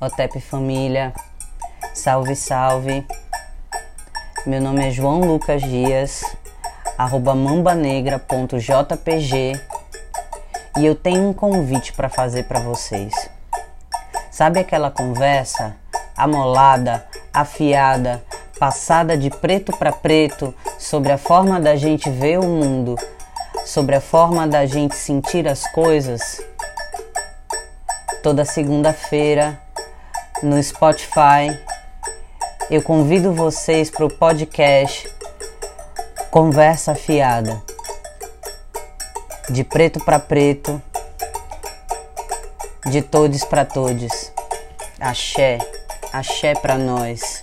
Otep Família, salve, salve. Meu nome é João Lucas Dias, arroba mambanegra.jpg e eu tenho um convite para fazer para vocês. Sabe aquela conversa amolada, afiada, passada de preto para preto sobre a forma da gente ver o mundo, sobre a forma da gente sentir as coisas? Toda segunda-feira no Spotify. Eu convido vocês para o podcast Conversa Fiada. De preto para preto, de todos para todos. Axé, axé para nós.